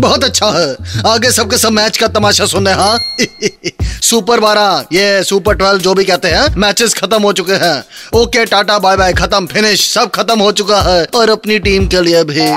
बहुत अच्छा है। आगे सबके सब मैच का तमाशा सुनने हाँ सुपर बारह, ये सुपर ट्वेल्व जो भी कहते हैं मैचेस खत्म हो चुके हैं। ओके, टाटा बाय बाय खत्म फिनिश सब खत्म हो चुका है, और अपनी टीम के लिए भी।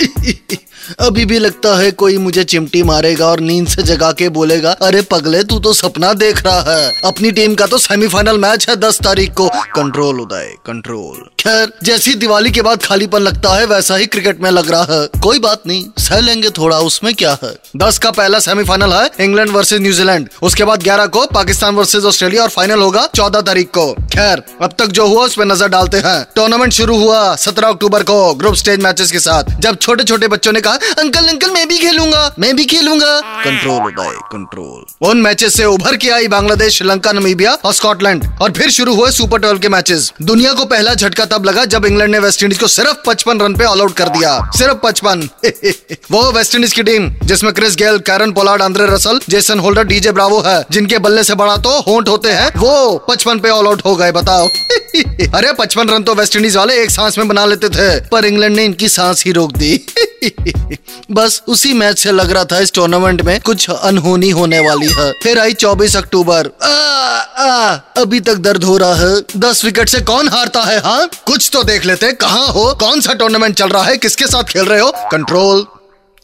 अभी भी लगता है कोई मुझे चिमटी मारेगा और नींद से जगा के बोलेगा, अरे पगले, तू तो सपना देख रहा है। अपनी टीम का तो सेमीफाइनल मैच है दस तारीख को। कंट्रोल उदय कंट्रोल खैर, जैसी दिवाली के बाद खालीपन लगता है, वैसा ही क्रिकेट में लग रहा है। कोई बात नहीं, सह लेंगे थोड़ा, उसमें क्या है? दस का पहला सेमीफाइनल है, इंग्लैंड वर्सेज न्यूजीलैंड। उसके बाद ग्यारह को पाकिस्तान वर्सेज ऑस्ट्रेलिया और फाइनल होगा चौदह तारीख को। खैर, अब तक जो हुआ उस पर नज़र डालते हैं। टूर्नामेंट शुरू हुआ सत्रह अक्टूबर को ग्रुप स्टेज मैचेस के साथ। जब छोटे छोटे बच्चों ने कहा, अंकल अंकल, मैं भी खेलूँगा, मैं भी खेलूँगा। कंट्रोल उदय कंट्रोल उन मैचेस से उभर के आई बांग्लादेश, श्रीलंका, नमीबिया और स्कॉटलैंड। और फिर शुरू हुए सुपर ट्वेल्व के मैचेस दुनिया को पहला झटका तब लगा जब इंग्लैंड ने वेस्ट इंडीज को सिर्फ़ पचपन रन पे ऑल आउट कर दिया। सिर्फ़ पचपन। वो वेस्ट इंडीज की टीम, जिसमें Chris Gayle, Kieron Pollard, Andre Russell, Jason Holder, DJ Bravo है, जिनके बल्ले से बड़ा तो होंठ होते हैं, वो पचपन पे ऑल आउट हो गए, बताओ। अरे, पचपन रन तो वेस्ट इंडीज वाले एक सांस में बना लेते थे, पर इंग्लैंड ने इनकी सांस ही रोक दी। बस उसी मैच से लग रहा था इस टूर्नामेंट में कुछ अनहोनी होने वाली है। फिर आई 24 अक्टूबर। आ, आ, अभी तक दर्द हो रहा है। दस विकेट से कौन हारता है हाँ? कुछ तो देख लेते कहाँ हो कौन सा टूर्नामेंट चल रहा है किसके साथ खेल रहे हो? Control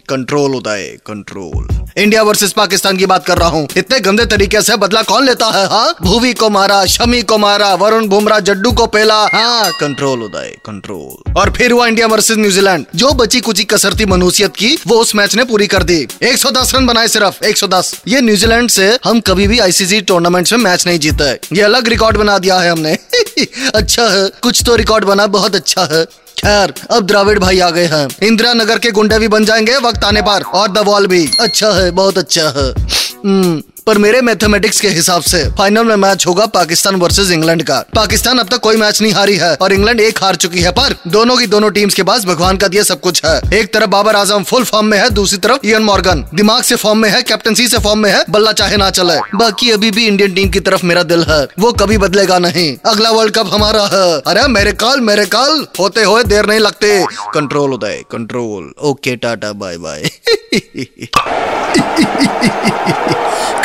control Uday control India versus Pakistan की बात कर रहा हूँ। इतने गंदे तरीके से बदला कौन लेता है हाँ? भूवी को मारा, शमी को मारा, वरुण बुमरा जड्डू को पेला हाँ? कंट्रोल उदय कंट्रोल और फिर हुआ इंडिया वर्सेस न्यूजीलैंड जो बची कुची कसरती मनुष्यत की, वो उस मैच ने पूरी कर दी। 110 रन बनाए सिर्फ़ 110 ये न्यूजीलैंड से हम कभी भी आईसीसी टूर्नामेंट में मैच नहीं जीते। ये अलग रिकॉर्ड बना दिया है हमने। अच्छा है, कुछ तो रिकॉर्ड बना, बहुत अच्छा है। खैर अब द्राविड भाई आ गए हैं। इंदिरा नगर के गुंडे भी बन जाएँगे वक्त आने पर और द वॉल भी। अच्छा है बहुत अच्छा है। हम्म, पर मेरे मैथमेटिक्स के हिसाब से फाइनल में मैच होगा पाकिस्तान वर्सेस इंग्लैंड का। पाकिस्तान अब तक कोई मैच नहीं हारी है और इंग्लैंड एक हार चुकी है, पर दोनों की दोनों टीम्स के पास भगवान का दिया सब कुछ है। एक तरफ़ बाबर आज़म फुल फॉर्म में है, दूसरी तरफ़ इयन मॉर्गन दिमाग से फॉर्म में है कैप्टनसी से फॉर्म में है, बल्ला चाहे ना चले। बाकी अभी भी इंडियन टीम की तरफ़ मेरा दिल है, वो कभी बदलेगा नहीं। अगला वर्ल्ड कप हमारा है। अरे मेरे काल मेरे काल, होते हुए देर नहीं लगते। Control Uday control okay tata bye bye